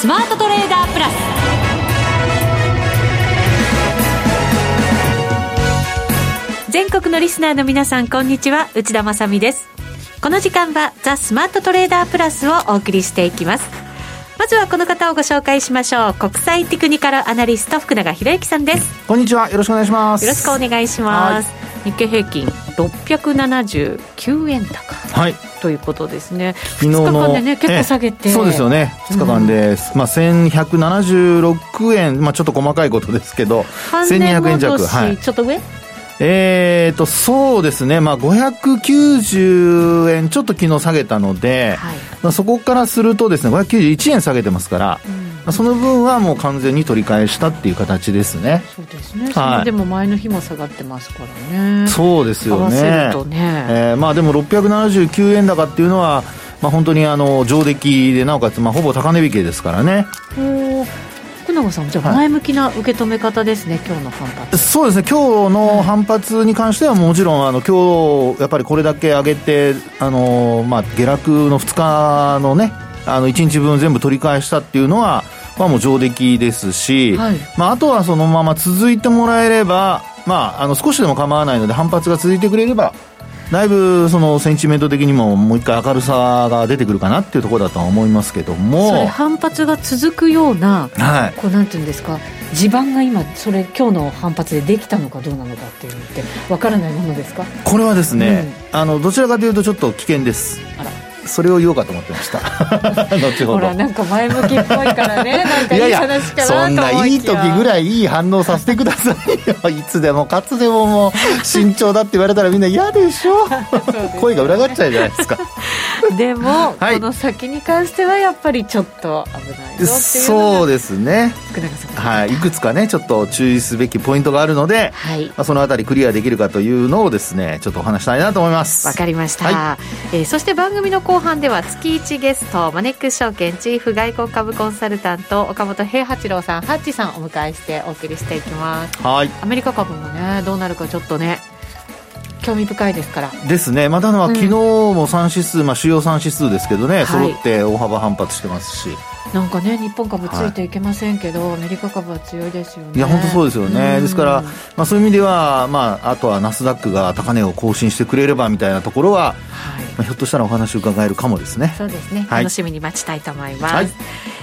スマートトレーダープラス。全国のリスナーの皆さんこんにちは。内田まさです。この時間はザ・スマートトレーダープラスをお送りしていきます。まずはこの方をご紹介しましょう。国際テクニカルアナリスト福永博之さんです。こんにちは。よろしくお願いします。よろしくお願いします。日経平均679円高はい。ということですね。昨日の2日間でね結構下げて。そうですよね。2日間で、うん、まあ、1176円、まあ、ちょっと細かいことですけど。1200円弱。はい。ちょっと上？えーと、そうですね、まあ、590円ちょっと昨日下げたので、はい、まあ、そこからするとですね、591円下げてますから、うその分はもう完全に取り返したっていう形ですね。そうですね。はい、でも前の日も下がってますからね。そうですよね。ねえー、まあでも679円高っていうのは、まあ本当にあの上出来でなおかつまあほぼ高値引けですからね。福永さん、じゃあ前向きな受け止め方ですね、はい、今日の反発そうですね、今日の反発に関しては、もちろん、あの今日やっぱりこれだけ上げて、あのまあ、下落の2日のね、あの1日分全部取り返したっていうのは、まあ、もう上出来ですし、はい、まあ、あとはそのまま続いてもらえれば、まあ、あの少しでも構わないので、反発が続いてくれれば、だいぶそのセンチメント的にももう一回明るさが出てくるかなっていうところだとは思いますけども。反発が続くような、はい、こうなんていうんですか？地盤が今それ今日の反発でできたのかどうなのかっていうのって分からないものですか？これはですね、うん、あのどちらかというとちょっと危険です。あらそれを言おうかと思ってました。後ほど。ほらなんか前向きっぽいからねなんかいい話かなと思いそんないい時ぐらいいい反応させてくださいよ。いつでもかつでももう慎重だって言われたらみんな嫌でしょ。声が裏返っちゃうじゃないですか でも、はい、この先に関してはやっぱりちょっと危ないぞっていうそうですね。はい、いくつかねちょっと注意すべきポイントがあるので、はい、まあ、そのあたりクリアできるかというのをですねちょっとお話したいなと思います。わかりました、はい、えー、そして番組の後半では月1ゲストマネックス証券チーフ外国株コンサルタント岡本平八郎さんハッチさんお迎えしてお送りしていきます。はい。アメリカ株もねどうなるかちょっとね興味深いですから。ですね。またのは、昨日も3指数、まあ、主要3指数ですけどね、揃って大幅反発してますしなんかね日本株ついていけませんけど、はい、アメリカ株は強いですよね。いや本当そうですよね、ですから、まあ、そういう意味では、まあ、あとはナスダックが高値を更新してくれればみたいなところは、はい。まあ、ひょっとしたらお話を伺えるかもですね。そうですね、はい、楽しみに待ちたいと思います、はい、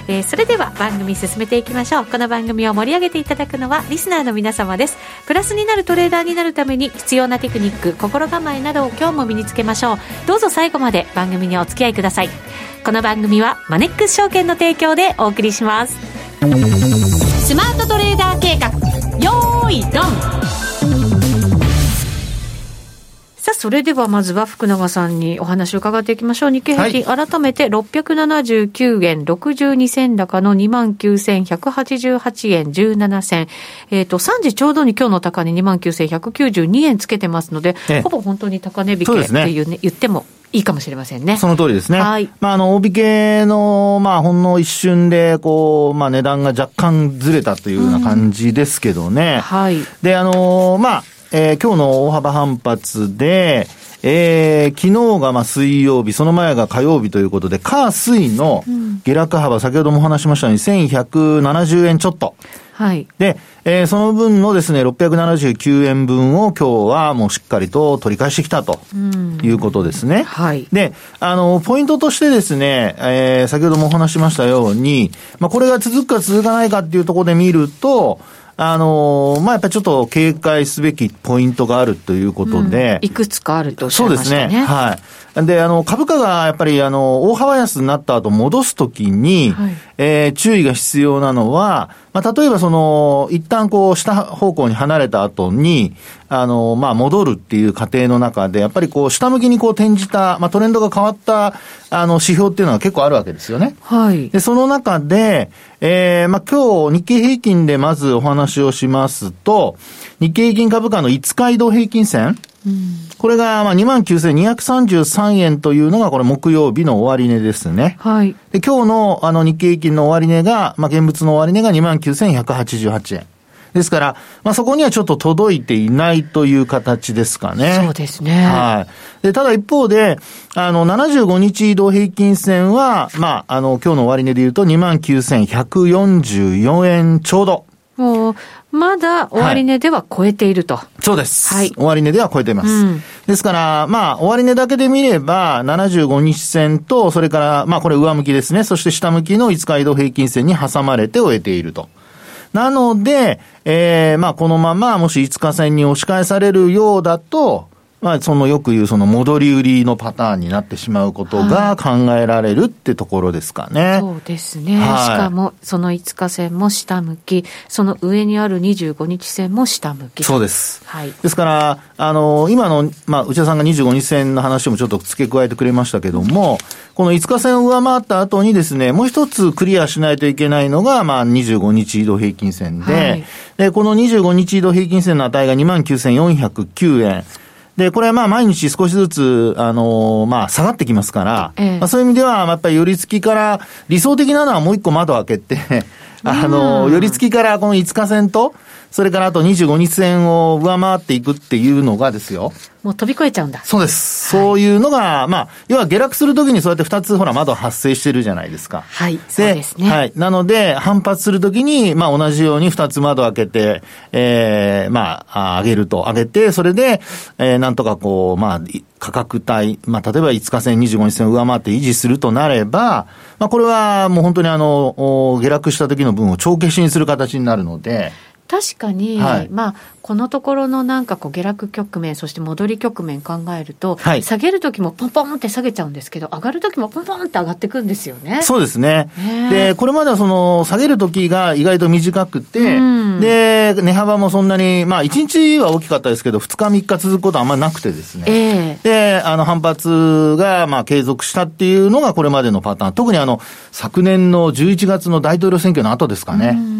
えー、それでは番組進めていきましょう。この番組を盛り上げていただくのはリスナーの皆様です。プラスになるトレーダーになるために必要なテクニック心構えなどを今日も身につけましょう。どうぞ最後まで番組にお付き合いくださいこの番組はマネックス証券の提供でお送りします。スマートトレーダー計画。よーいドン。さあ、それではまずは福永さんにお話を伺っていきましょう。日経平均、はい、改めて679円62銭高の29,188円17銭。えっ、ー、と、3時ちょうどに今日の高値29,192円つけてますので、ほぼ本当に高値引けっていうね、言ってもいいかもしれませんね。その通りですね。はい。まあ、あの、大引けの、まあ、ほんの一瞬で、こう、まあ、値段が若干ずれたというような感じですけどね。はい。で、あの、まあ、えー、今日の大幅反発で、えー、昨日がまあ水曜日、その前が火曜日ということで、火水の下落幅、先ほどもお話しましたように、1170円ちょっと。はい。で、えー、その分のですね、679円分を今日はもうしっかりと取り返してきたということですね。はい。で、あの、ポイントとしてですね、えー、先ほどもお話しましたように、まあ、これが続くか続かないかっていうところで見ると、あのー、まあ、やっぱりちょっと警戒すべきポイントがあるということで。うん、いくつかあるとおっしゃいましたね。そうですね。はい。で、あの、株価がやっぱり、あの、大幅安になった後戻すときに、はい、えー、注意が必要なのは、まあ、例えばその、一旦こう、下方向に離れた後に、あの、まあ、戻るっていう過程の中で、やっぱりこう、下向きにこう転じた、まあ、トレンドが変わった、あの、指標っていうのは結構あるわけですよね。はい。で、その中で、えー、まあ、今日、日経平均でまずお話をしますと、日経平均株価の5日移動平均線、これが、まあ、29,233円というのが、これ木曜日の終値ですね。はい。で、今日の、あの、日経平均の終値が、まあ、現物の終値が29,188円。ですから、まあ、そこにはちょっと届いていないという形ですかね。そうですね。はい。で、ただ一方で、あの、75日移動平均線は、まあ、あの、今日の終値で言うと29,144円ちょうど。もう、まだ終値では超えていると。はい、そうです。はい。終値では超えています。うん、ですから、まあ、終値だけで見れば、75日線と、それから、まあ、これ上向きですね。そして下向きの5日移動平均線に挟まれて終えていると。なので、えー、まあ、このまま、もし5日線に押し返されるようだと、まあ、そのよく言うその戻り売りのパターンになってしまうことが考えられるってところですかね。はい、そうですね。はい、しかも、その5日線も下向き、その上にある25日線も下向き。そうです。はい。ですから、あの、今の、まあ、内田さんが25日線の話もちょっと付け加えてくれましたけども、この5日線を上回った後にですね、もう一つクリアしないといけないのが、まあ、25日移動平均線で、はい、で、この25日移動平均線の値が29,409円。で、これはまあ毎日少しずつ、あのー、まあ下がってきますから、ええ、まあそういう意味では、やっぱり寄り付きから理想的なのはもう一個窓開けて あのー、寄り付きからこの5日線と、それからあと25日線を上回っていくっていうのがですよ。もう飛び越えちゃうんだ。そうです。はい、そういうのが、まあ、要は下落するときにそうやって2つほら窓発生してるじゃないですか。はい。そうですね。はい。なので、反発するときに、まあ同じように2つ窓開けて、ええー、まあ、上げると、上げて、それで、えー、なんとかこう、まあ、価格帯、まあ、例えば5日線、25日線を上回って維持するとなれば、まあ、これはもう本当にあの、下落した時の分を帳消しにする形になるので、確かに、はい、まあ、このところのなんかこう下落局面、そして戻り局面考えると、はい、下げるときもポンポンって下げちゃうんですけど、上がるときもポンポンって上がってくんですよね。そうですね。で、これまではその、下げるときが意外と短くて、うん、で、値幅もそんなに、まあ、1日は大きかったですけど、2日3日続くことはあんまりなくてですね。えー、で、あの、反発が、まあ、継続したっていうのがこれまでのパターン。特にあの、昨年の11月の大統領選挙の後ですかね。うん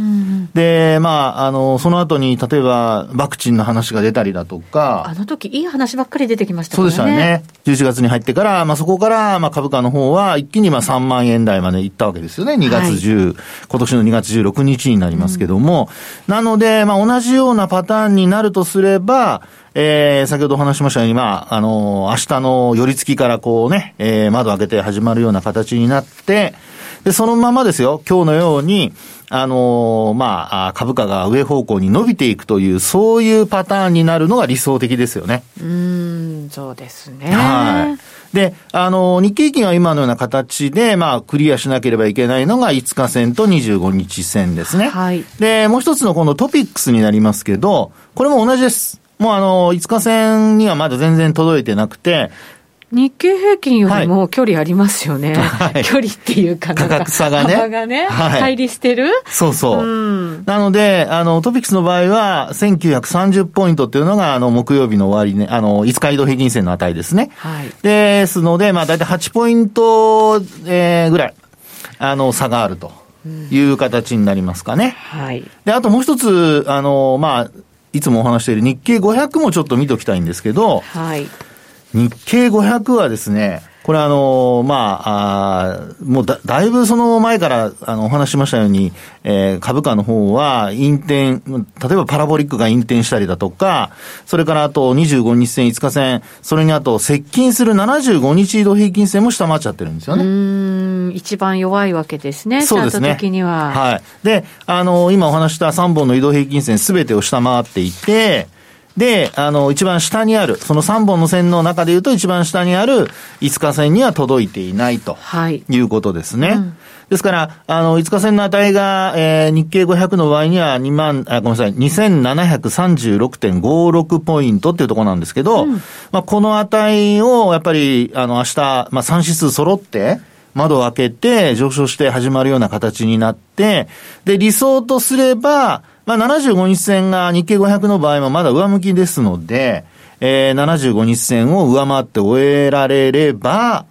で、まあ、あの、その後に、例えば、ワクチンの話が出たりだとか。あの時、いい話ばっかり出てきましたね。そうでしたね。11月に入ってから、まあ、そこから、まあ、株価の方は、一気に、まあ、3万円台まで行ったわけですよね。2月10、はい、今年の2月16日になりますけども。うん、なので、まあ、同じようなパターンになるとすれば、えー、先ほどお話しましたように、まあ、あのー、明日の寄り付きからこうね、えー、窓開けて始まるような形になって、で、そのままですよ、今日のように、あのー、まあ、株価が上方向に伸びていくという、そういうパターンになるのが理想的ですよね。うん、そうですね。はい。で、あの、日経平均は今のような形で、まあ、クリアしなければいけないのが5日線と25日線ですね。はい。で、もう一つのこのトピックスになりますけど、これも同じです。もうあの、5日線にはまだ全然届いてなくて、日経平均よりも距離ありますよね。はい、距離っていうか価格差がね。幅がね、はい、乖離してる？そうそう。うん、なので、あの、トピックスの場合は、1930ポイントっていうのが、あの、木曜日の終わりね、あの、5日移動平均線の値ですね。はい。ですので、まあ、だいたい8ポイント、えー、ぐらい、あの、差があるという形になりますかね。はい。で、あともう一つ、あの、まあ、いつもお話している日経500もちょっと見ときたいんですけど、はい。日経500はですね、これあの、まあ、あもうだ、だいぶその前から、あの、お話しましたように、えー、株価の方は、引転、例えばパラボリックが引転したりだとか、それからあと25日線、5日線、それにあと接近する75日移動平均線も下回っちゃってるんですよね。うん、一番弱いわけですね、そうですね。的には。はい。で、あの、今お話した3本の移動平均線すべてを下回っていて、で、あの、一番下にある、その3本の線の中で言うと一番下にある5日線には届いていないとい。うことですね。はいうん、ですから、あの、5日線の値が、えー、日経500の場合には2万、あ、ごめんなさい、2736.56ポイントっていうところなんですけど、うん、まあ、この値をやっぱり、あの、明日、まあ、3指数揃って、窓を開けて上昇して始まるような形になって、で、理想とすれば、まあ、75日線が日経500の場合もまだ上向きですので、えー、75日線を上回って終えられれば、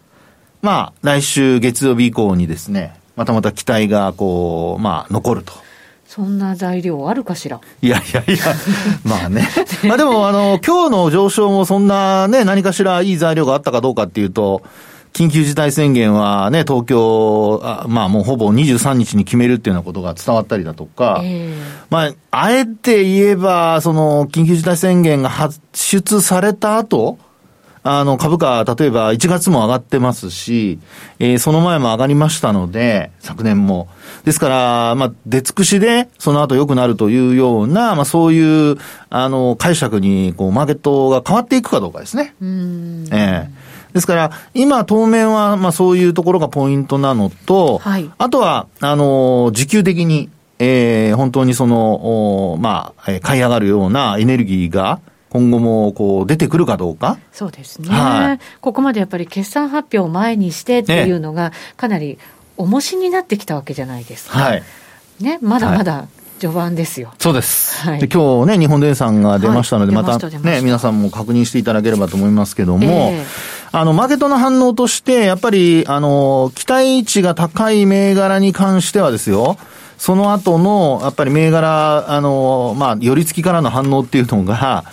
まあ、来週月曜日以降にですね、またまた期待が、こう、まあ、残ると。そんな材料あるかしら？いやいやいや、まあね。まあでも、あの、今日の上昇もそんなね、何かしらいい材料があったかどうかっていうと、緊急事態宣言はね、東京、あまあもうほぼ23日に決めるっていうようなことが伝わったりだとか、えー、まあ、あえて言えば、その、緊急事態宣言が発出された後、あの、株価、例えば1月も上がってますし、えー、その前も上がりましたので、昨年も。ですから、まあ、出尽くしで、その後良くなるというような、まあ、そういう、あの、解釈に、こう、マーケットが変わっていくかどうかですね。ええー、ですから、今、当面は、まあ、そういうところがポイントなのと、はい、あとは、あの、時給的に、えー、本当にその、まあ、買い上がるようなエネルギーが、今後もこう出てくるかどうか。そうですね、はい、ここまでやっぱり決算発表を前にしてっていうのが、かなり重しになってきたわけじゃないですか。はい、ね、まだまだ、序盤ですよ。そうです。はい、で今日ね、日本電産が出ましたので、はい、またね、皆さんも確認していただければと思いますけども、えー、あの、マーケットの反応として、やっぱり、あの、期待値が高い銘柄に関してはですよ、その後の、やっぱり銘柄、あの、まあ、寄り付きからの反応っていうのが、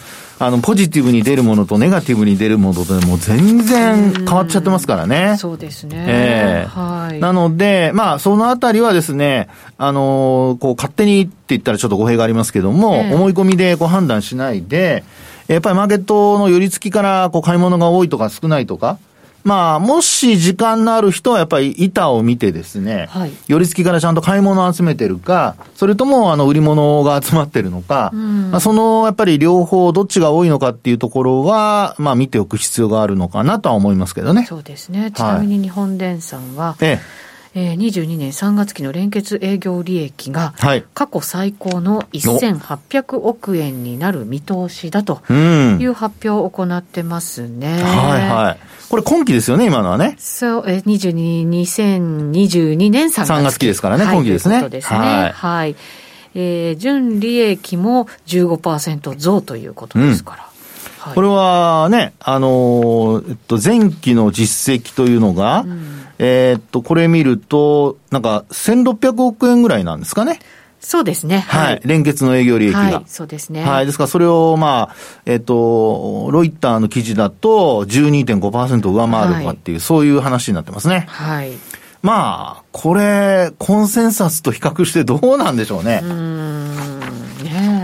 あの、ポジティブに出るものとネガティブに出るものともう全然変わっちゃってますからね。そうですね。ええー、はい。なので、まあ、そのあたりはですね、あのー、こう、勝手にって言ったらちょっと語弊がありますけども、えー、思い込みでこう判断しないで、やっぱりマーケットの寄り付きからこう買い物が多いとか少ないとか、まあ、もし時間のある人はやっぱり板を見てですね、はい、寄り付きからちゃんと買い物を集めてるか、それともあの売り物が集まってるのか、うん、まあ、そのやっぱり両方どっちが多いのかっていうところは、まあ見ておく必要があるのかなとは思いますけどね。そうですね。ちなみに日本電産は、はい、えええー、22年3月期の連結営業利益が、過去最高の1800億円になる見通しだという発表を行ってますね。はいはい。これ今期ですよね、今のはね。そう、えー、22、2022年3月期。3月期ですからね、今期ですね。そうですね。はい。はい、えー、純利益も15%増ということですから。うんこれはね、あのえっと、前期の実績というのが、うん、えっと、これ見ると、なんか、1600億円ぐらいなんですかね。そうですね。はい。連結の営業利益が。はい、そうですね。はい。ですから、それを、まあ、えっ、と、ロイターの記事だと12.5%上回るとかっていう、はい、そういう話になってますね。はい。まあ、これ、コンセンサスと比較してどうなんでしょうね。うん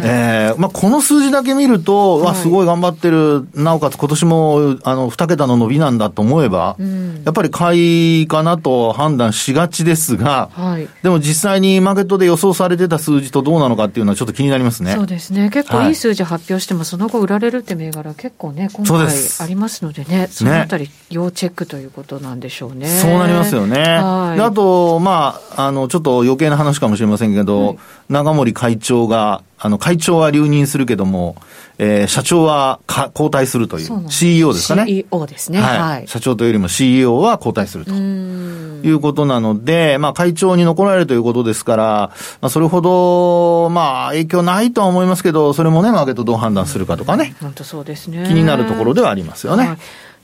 えー、まあ、この数字だけ見ると、はい、すごい頑張ってる、なおかつ今年も、あの、二桁の伸びなんだと思えば、うん、やっぱり買いかなと判断しがちですが、はい、でも実際にマーケットで予想されてた数字とどうなのかっていうのはちょっと気になりますね。そうですね。結構い。い数字発表しても、その後売られるって銘柄結構ね、今回ありますのでね、そのあたり要チェックということなんでしょうね。そうなりますよね。はい、あと、まあ、あの、ちょっと余計な話かもしれませんけど、長森会長が、あの、会長は留任するけども、えー、社長はか交代するという、CEO ですかね。CEO ですね、はい。はい。社長というよりも CEO は交代するということなので、まあ、会長に残られるということですから、まあ、それほど、まあ、影響ないとは思いますけど、それもね、マーケットどう判断するかとかね。本当そうですね。気になるところではありますよね。はい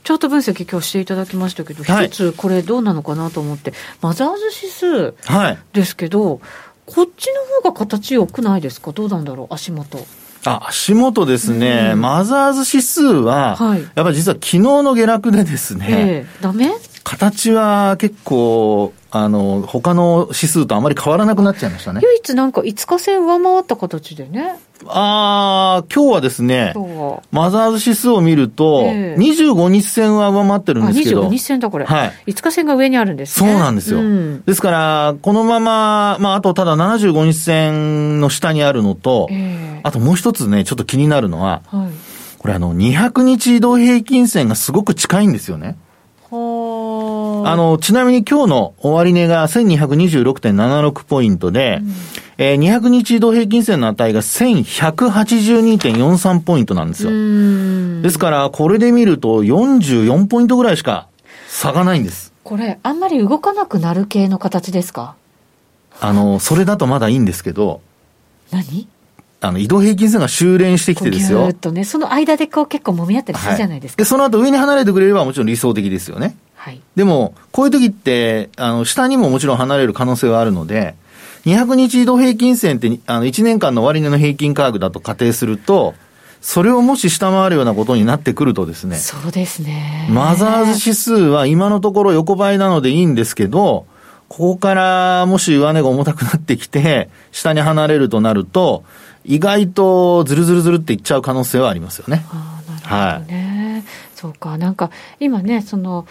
チャート分析今日していただきましたけど、一つこれどうなのかなと思って、マザーズ指数ですけど、はいこっちの方が形良くないですか？どうなんだろう？足元。あ、足元ですね、うん、マザーズ指数は、はい、やっぱり実は昨日の下落でですね、えー、ダメ？形は結構、あの、他の指数とあまり変わらなくなっちゃいましたね。唯一なんか5日線上回った形でね。ああ、今日はですね、マザーズ指数を見ると、えー、25日線は上回ってるんですけど。25日線だこれ。はい。5日線が上にあるんですね。そうなんですよ。うん、ですから、このまま、まあ、あとただ75日線の下にあるのと、えー、あともう一つね、ちょっと気になるのは、はい、これあの、200日移動平均線がすごく近いんですよね。あの、ちなみに今日の終値が1226.76ポイントで、うん、えー、200日移動平均線の値が1182.43ポイントなんですよ。ですから、これで見ると44ポイントぐらいしか差がないんです。これ、あんまり動かなくなる系の形ですか？あの、それだとまだいいんですけど。何？あの、移動平均線が修練してきてですよ。っとね、その間でこう結構揉み合ったりするじゃないですか。はい、で、その後上に離れてくれればもちろん理想的ですよね。はい。でも、こういう時って、あの、下にももちろん離れる可能性はあるので、200日移動平均線って、あの、1年間の終値の平均価格だと仮定すると、それをもし下回るようなことになってくるとですね。そうですね。マザーズ指数は今のところ横ばいなのでいいんですけど、ここからもし上値が重たくなってきて、下に離れるとなると、意外とずるずるずるっていっちゃう可能性はありますよね。あなるほどね。はい、そうか、なんか今ね、その、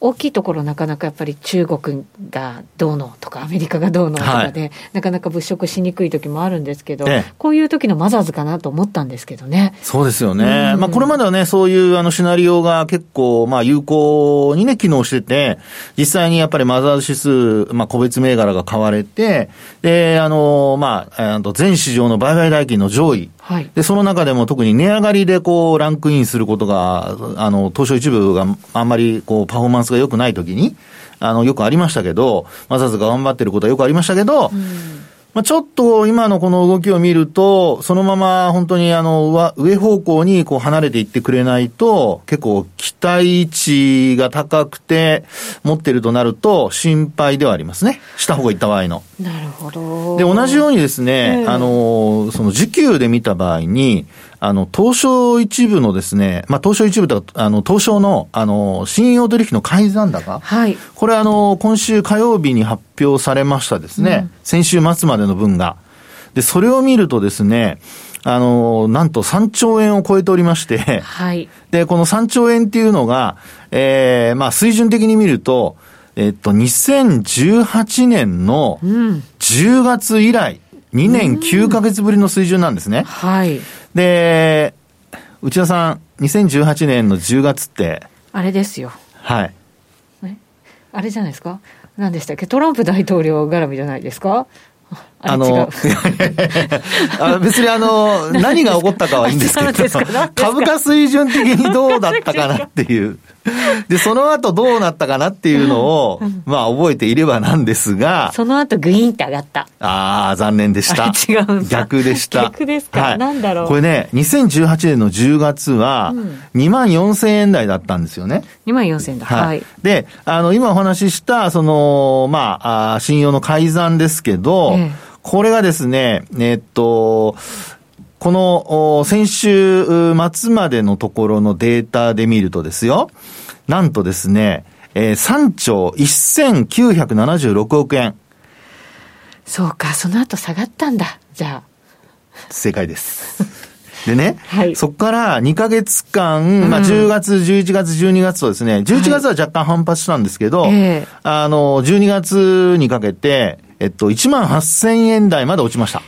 大きいところなかなかやっぱり中国がどうのとかアメリカがどうのとかで、はい、なかなか物色しにくい時もあるんですけど、ええ、こういう時のマザーズかなと思ったんですけどね。そうですよね。うん、まあこれまではね、そういうあのシナリオが結構まあ有効にね、機能してて、実際にやっぱりマザーズ指数、まあ個別銘柄が買われて、で、あの、まあ、全市場の売買代金の上位、はい、で、その中でも特に値上がりでこう、ランクインすることが、あの、東証一部があんまりこう、パフォーマンスが良くないときに、あの、よくありましたけど、マザーズが頑張ってることはよくありましたけど、うんまあ、ちょっと今のこの動きを見ると、そのまま本当にあの上方向にこう離れていってくれないと、結構期待値が高くて持ってるとなると心配ではありますね。した方がいった場合の。なるほど。で、同じようにですね、あの、その時給で見た場合に、あの、東証一部のですね、まあ、東証一部とか、あの、東証の、あの、信用取引の改ざん高。はい。これあの、今週火曜日に発表されましたですね。うん、先週末までの分が。で、それを見るとですね、あの、なんと3兆円を超えておりまして、はい。で、この3兆円っていうのが、ええー、まあ、水準的に見ると、えっと、2018年の10月以来、2年9ヶ月ぶりの水準なんですね。はい。で、内田さん、2018年の10月って。あれですよ。はい。あれじゃないですか？何でしたっけ？トランプ大統領絡みじゃないですか？あの、あ 別にあの、何が起こったかはいいんですけど、株価水準的にどうだったかなっていう。で、その後どうなったかなっていうのを、まあ覚えていればなんですが。その後グイーンって上がった。ああ、残念でした。違うん逆でした。逆ですか、はい、なんだろう。これね、2018年の10月は、2万4000円台だったんですよね。2万4000円だ。はい。で、あの、今お話しした、その、まあ、あ信用の改ざんですけど、ええこれがですね、えっと、この先週末までのところのデータで見るとですよ、なんとですね、えー、3兆1976億円。そうか、その後下がったんだ、じゃあ。正解です。でね、はい、そこから2ヶ月間、まあ、10月、11月、12月とですね、11月は若干反発したんですけど、はい、あの、12月にかけて、えっと、1万8000円台まで落ちました。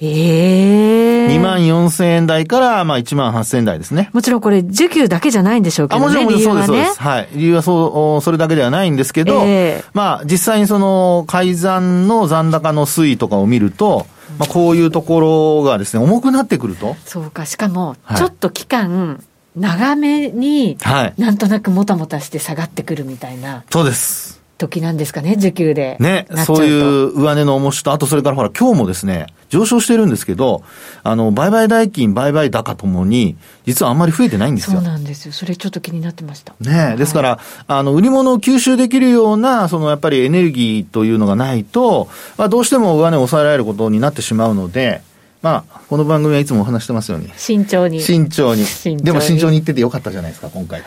ええー。2万4000円台から、まあ1万8000円台ですね。もちろんこれ、需給だけじゃないんでしょうけどね。あ、もちろん、もちろんそうです、そうです。はい。理由はそう、それだけではないんですけど、えー、まあ実際にその、改ざんの残高の推移とかを見ると、まあこういうところがですね、重くなってくると。そうか、しかも、ちょっと期間、長めに、はい、なんとなくもたもたして下がってくるみたいな。そうです。時なんですかね、需給で。ね、そういう上値の重しと、あとそれからほら、今日もですね、上昇してるんですけど、あの、売買代金、売買高ともに、実はあんまり増えてないんですよ。そうなんですよ。それちょっと気になってました。ね、ですから、はい、あの、売り物を吸収できるような、そのやっぱりエネルギーというのがないと、まあ、どうしても上値を抑えられることになってしまうので、まあ、この番組はいつもお話してますように。慎重に。慎重に。慎重にでも慎重に言っててよかったじゃないですか、今回。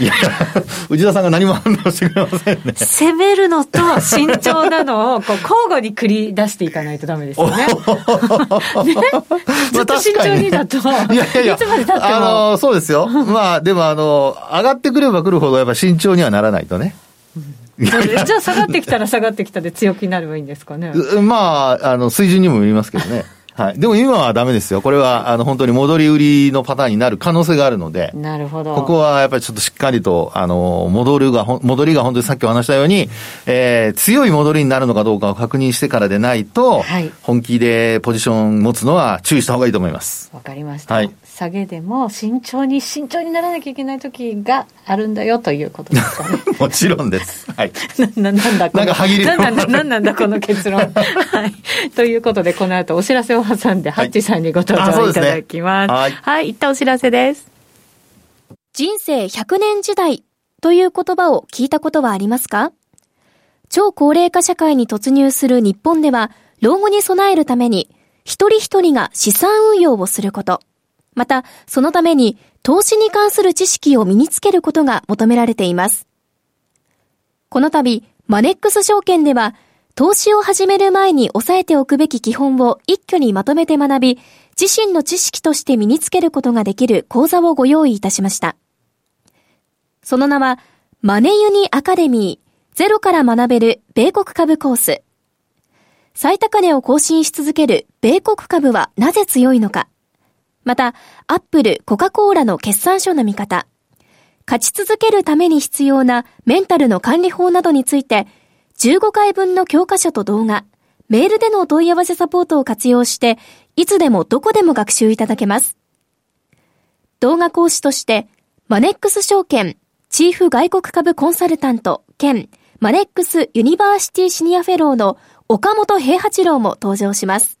いや内田さんが何も反応してくれませんね。攻めるのと慎重なのをこう交互に繰り出していかないとダメですよね。ね ずっと慎重にだと、いやいやいや、いつまで経っても。あの、そうですよ。まあ、でもあの、上がってくれば来るほどやっぱ慎重にはならないとね。じゃあ下がってきたら下がってきたで強気になればいいんですかね。まあ、あの、水準にもよりますけどね。はい。でも今はダメですよ。これは、あの、本当に戻り売りのパターンになる可能性があるので。なるほど。ここはやっぱりちょっとしっかりと、あの、戻るが、戻りが本当にさっきお話したように、えー、強い戻りになるのかどうかを確認してからでないと、はい、本気でポジション持つのは注意した方がいいと思います。わかりました。はい。下げでも慎重に慎重にならなきゃいけない時があるんだよということですかね。もちろんです。はい。な、なんだこの。なんか歯切れなんなんだ、なんなんだこの結論。はい。ということで、この後お知らせを挟んで、ハッチさんにご登場いただきます。はい、はい、一旦お知らせです。人生100年時代という言葉を聞いたことはありますか？超高齢化社会に突入する日本では、老後に備えるために、一人一人が資産運用をすること。また、そのために投資に関する知識を身につけることが求められています。この度、マネックス証券では、投資を始める前に押さえておくべき基本を一挙にまとめて学び、自身の知識として身につけることができる講座をご用意いたしました。その名は、マネユニアカデミー、ゼロから学べる米国株コース。最高値を更新し続ける米国株はなぜ強いのか。また、アップル、コカ・コーラの決算書の見方。勝ち続けるために必要なメンタルの管理法などについて、15回分の教科書と動画、メールでのお問い合わせサポートを活用して、いつでもどこでも学習いただけます。動画講師として、マネックス証券、チーフ外国株コンサルタント兼マネックスユニバーシティシニアフェローの岡本平八郎も登場します。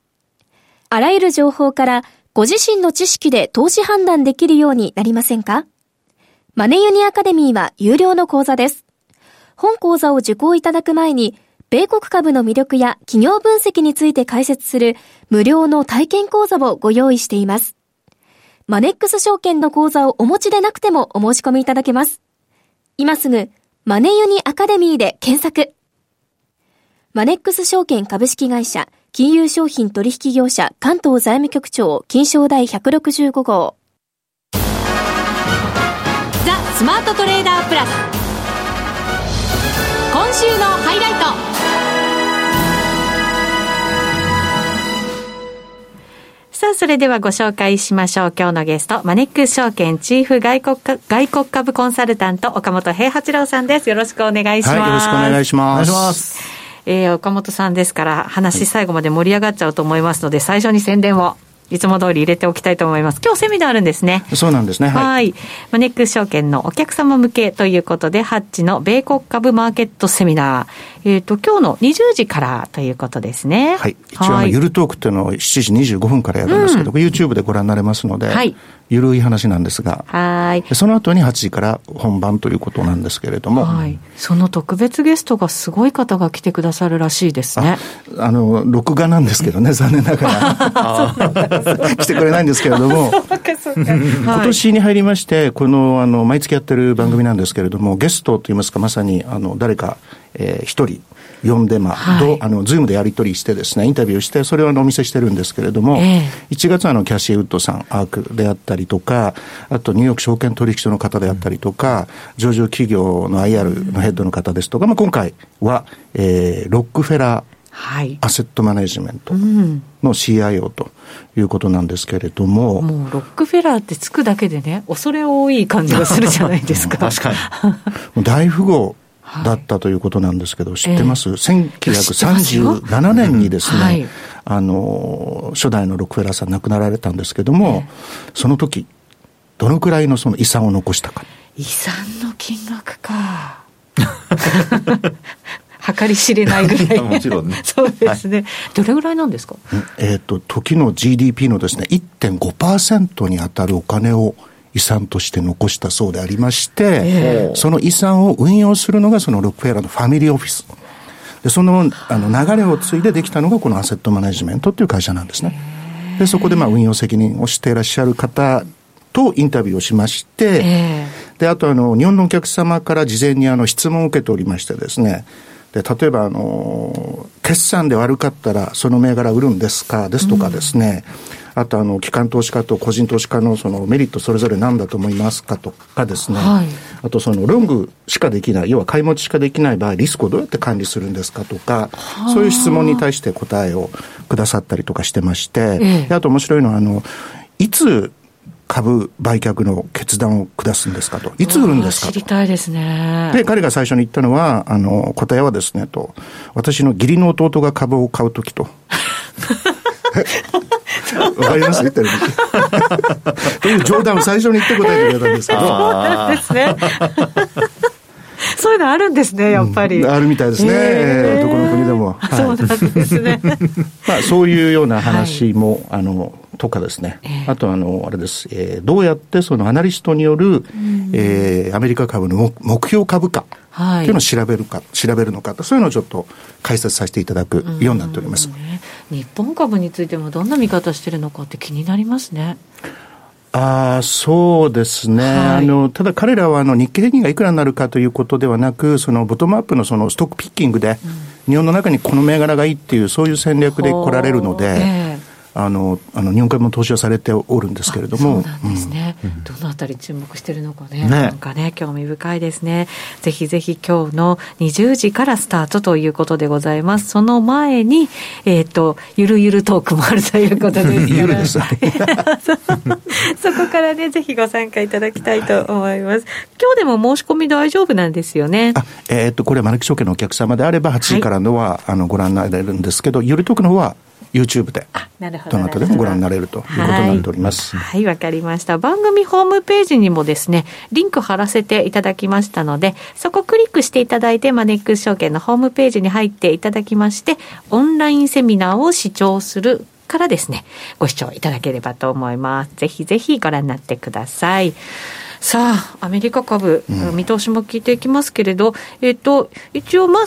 あらゆる情報からご自身の知識で投資判断できるようになりませんか？マネユニアカデミーは有料の講座です。本講座を受講いただく前に、米国株の魅力や企業分析について解説する無料の体験講座をご用意しています。マネックス証券の講座をお持ちでなくてもお申し込みいただけます。今すぐ、マネユニアカデミーで検索。マネックス証券株式会社、金融商品取引業者関東財務局長、金賞第165号。ザ・スマートトレーダープラス。今週のハイライトさあ、それではご紹介しましょう。今日のゲスト、マネックス証券チーフ外国外国株コンサルタント、岡本平八郎さんです。よろしくお願いします。はい、よろしくお願いします。お願いします。えー、岡本さんですから、話最後まで盛り上がっちゃうと思いますので、最初に宣伝をいつも通り入れておきたいと思います。今日セミナーあるんですね。そうなんですね。はい。はいマネックス証券のお客様向けということで、ハッチの米国株マーケットセミナー。えっ、ー、と、今日の20時からということですね。はい。一応、はい、ゆるトークっていうのを7時25分からやるんですけど、うん、YouTube でご覧になれますので、はい。ゆるい話なんですが、はい。その後に8時から本番ということなんですけれども、はい。その特別ゲストがすごい方が来てくださるらしいですね。ああの、録画なんですけどね、残念ながら。来てくれないんですけれども、今年に入りまして、この、あの、毎月やってる番組なんですけれども、ゲストといいますか、まさに、あの、誰か、えー、一人、呼んで、まあ、はい、あの、ズームでやり取りしてですね、インタビューして、それをお見せしてるんですけれども、えー、1月はあの、キャシーウッドさん、アークであったりとか、あとニューヨーク証券取引所の方であったりとか、上場企業の IR のヘッドの方ですとか、まあ、今回は、えー、ロックフェラー、はい、アセットマネジメントの CIO ということなんですけれども、うん、もうロックフェラーってつくだけでね、恐れ多い感じがするじゃないですか。確かに。大富豪だったということなんですけど、知ってます、えー、?1937 年にですね、はい、あの、初代のロックフェラーさん亡くなられたんですけども、えー、その時、どのくらいのその遺産を残したか？遺産の金額か。計り知れないぐらい。もちろんね。そうですね。はい、どれぐらいなんですか？えっ、ー、と、時の GDP のですね、1.5%に当たるお金を遺産として残したそうでありまして、えー、その遺産を運用するのがそのロックフェラーのファミリーオフィス。で、そのあの流れを継いでできたのがこのアセットマネジメントっていう会社なんですね。で、そこでまあ運用責任をしていらっしゃる方とインタビューをしまして、えー、で、あとあの、日本のお客様から事前にあの質問を受けておりましてですね、で例えばあの、決算で悪かったら、その銘柄売るんですか？ですとかですね、うん、あとあの、機関投資家と個人投資家のそのメリットそれぞれ何だと思いますかとかですね、はい、あとそのロングしかできない、要は買い持ちしかできない場合、リスクをどうやって管理するんですかとか、そういう質問に対して答えをくださったりとかしてまして、ええ、あと面白いのは、あの、いつ株売却の決断を下すんですかと。いつ売るんですかと。知りたいですね。で、彼が最初に言ったのは、あの、答えはですね、と、私の義理の弟が株を買うときと。わかります言ってるという冗談を最初に言って答えてくれたんですけど。そうなんですね。そういうのあるんですね、やっぱり。うん、あるみたいですね、えー、どこの国でも。はい、そうなんですね。まあ、そういうような話も、はい、あの、とかですね、えー、あとあの、あれです、えー、どうやってそのアナリストによる、えー、アメリカ株の目標株価っていうのを調べるか、調べるのかそういうのをちょっと解説させていただくようになっております。ね、日本株についてもどんな見方してるのかって気になりますね。あそうですね、はい、あのただ彼らはあの日経平均がいくらになるかということではなく、そのボトムアップのそのストックピッキングで、日本の中にこの銘柄がいいっていう、そういう戦略で来られるので。あのあの日本株も投資はされておるんですけれども、そうなんですね、うん、どのあたり注目してるのかね、ね。なんかね、興味深いですね、ぜひぜひ今日の20時からスタートということでございます、その前に、えっ、ー、と、ゆるゆるトークもあるということですから、そこからね、ぜひご参加いただきたいと思います。今日でも申し込み大丈夫なんですよね。あえっ、ー、と、これはマルキ証券のお客様であれば、8時からのは、はい、あのご覧になれるんですけど、ゆるトークの方は YouTube で、どなたでもご覧になれるということになっております。はい、わ、はい、かりました。番組ホームページにもですね、リンク貼らせていただきましたので、そこクリックしていただいて、マネックス証券のホームページに入っていただきまして、オンラインセミナーを視聴するからですね、ご視聴いただければと思います。ぜひぜひご覧になってください。さあ、アメリカ株、うん、見通しも聞いていきますけれど、えっ、と、一応、まあ、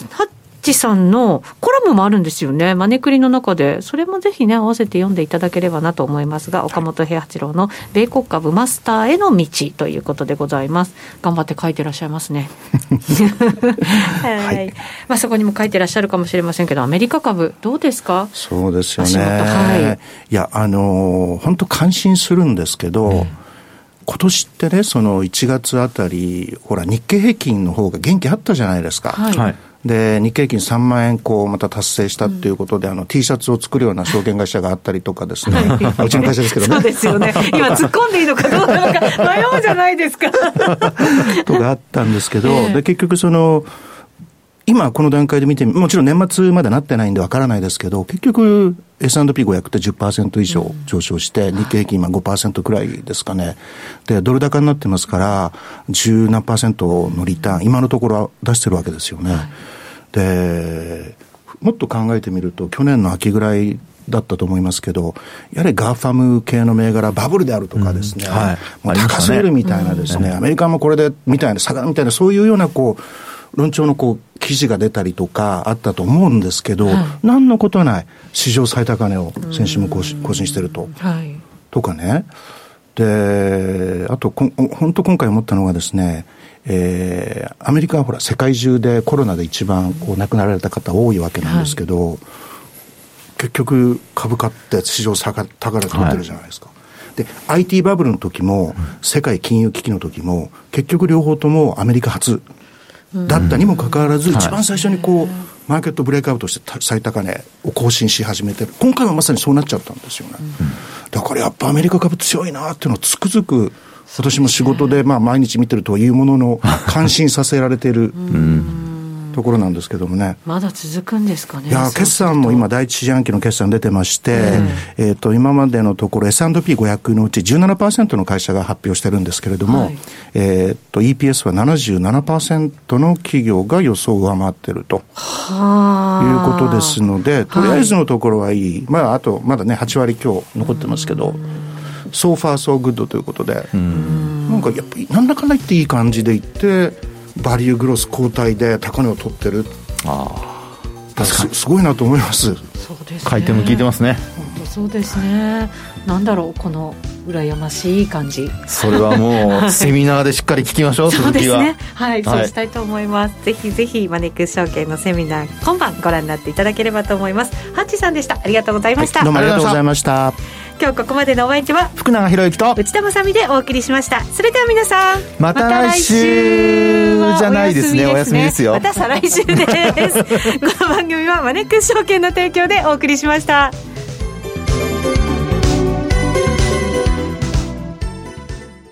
チさんのコラムもあるんですよね、マネクリの中で、それもぜひね、合わせて読んでいただければなと思いますが、岡本平八郎の米国株マスターへの道ということでございます。頑張って書いてらっしゃいますね。はい。まあ、そこにも書いてらっしゃるかもしれませんけど、アメリカ株、どうですか？そうですよね。はい。いや、あの本当感心するんですけど、うん今年ってね、その1月あたり、ほら、日経平均の方が元気あったじゃないですか。はい、で、日経平均3万円こうまた達成したっていうことで、うん、あの T シャツを作るような証券会社があったりとかですね、うちの会社ですけどね。そうですよね。今突っ込んでいいのかどうなのか迷うじゃないですか。とかあったんですけど、えー、で結局その、今この段階で見てもちろん年末までなってないんでわからないですけど、結局 S&P500 って10%以上上昇して、日経平均今5%くらいですかね。で、ドル高になってますから、十何パーセントのリターン、今のところは出してるわけですよね。で、もっと考えてみると、去年の秋ぐらいだったと思いますけど、やはり GAFAM 系の銘柄、バブルであるとかですね、うんはい、もう高すぎるみたいなですね、アメリカもこれでみたいな、下がるみたいな、そういうようなこう、論調のこう記事が出たりとかあったと思うんですけど、はい、何のことはない、史上最高値を先週も更新更新してると。はい、とかね。で、あとこ、本当今回思ったのがですね、えー、アメリカはほら、世界中でコロナで一番こう亡くなられた方多いわけなんですけど、はい、結局株価って史上高値取ってるじゃないですか。で、IT バブルの時も、世界金融危機の時も、結局両方ともアメリカ初だったにもかかわらず、一番最初にこう、マーケットブレイクアウトして最高値を更新し始めてる。今回はまさにそうなっちゃったんですよね。だからやっぱアメリカ株強いなっていうのをつくづく、私も仕事でまあ毎日見てるというものの、感心させられている。ところなんですけどもね。まだ続くんですかね。いや、決算も今、第一四半期の決算出てまして、えっ、ー、と、今までのところ S&P500 のうち17%の会社が発表してるんですけれども、はい、えっと、EPS は77%の企業が予想を上回ってると。いうことですので、とりあえずのところはいい。はい、まあ、あと、まだね、8割強残ってますけど、 So far so good ということで、なんかやっぱり、なんだかんだ言っていい感じでいって、バリューグロース交代で高値を取ってる。ああ。確かにすごいなと思います。そうです、ね、回転も効いてますね。本当そうですね。なんだろうこの羨ましい感じ。それはもうセミナーでしっかり聞きましょう そうですね。はい、そうしたいと思います。ぜひぜひマネックス証券のセミナー今晩ご覧になっていただければと思います。ハッチさんでした。ありがとうございました、はい、どうもありがとうございました今日ここまでのお相手は福永博之と内田まさでお送りしました。それでは皆さんまた来週じゃないですね。お休みですよ。また再来週です。この番組はマネックス証券の提供でお送りしました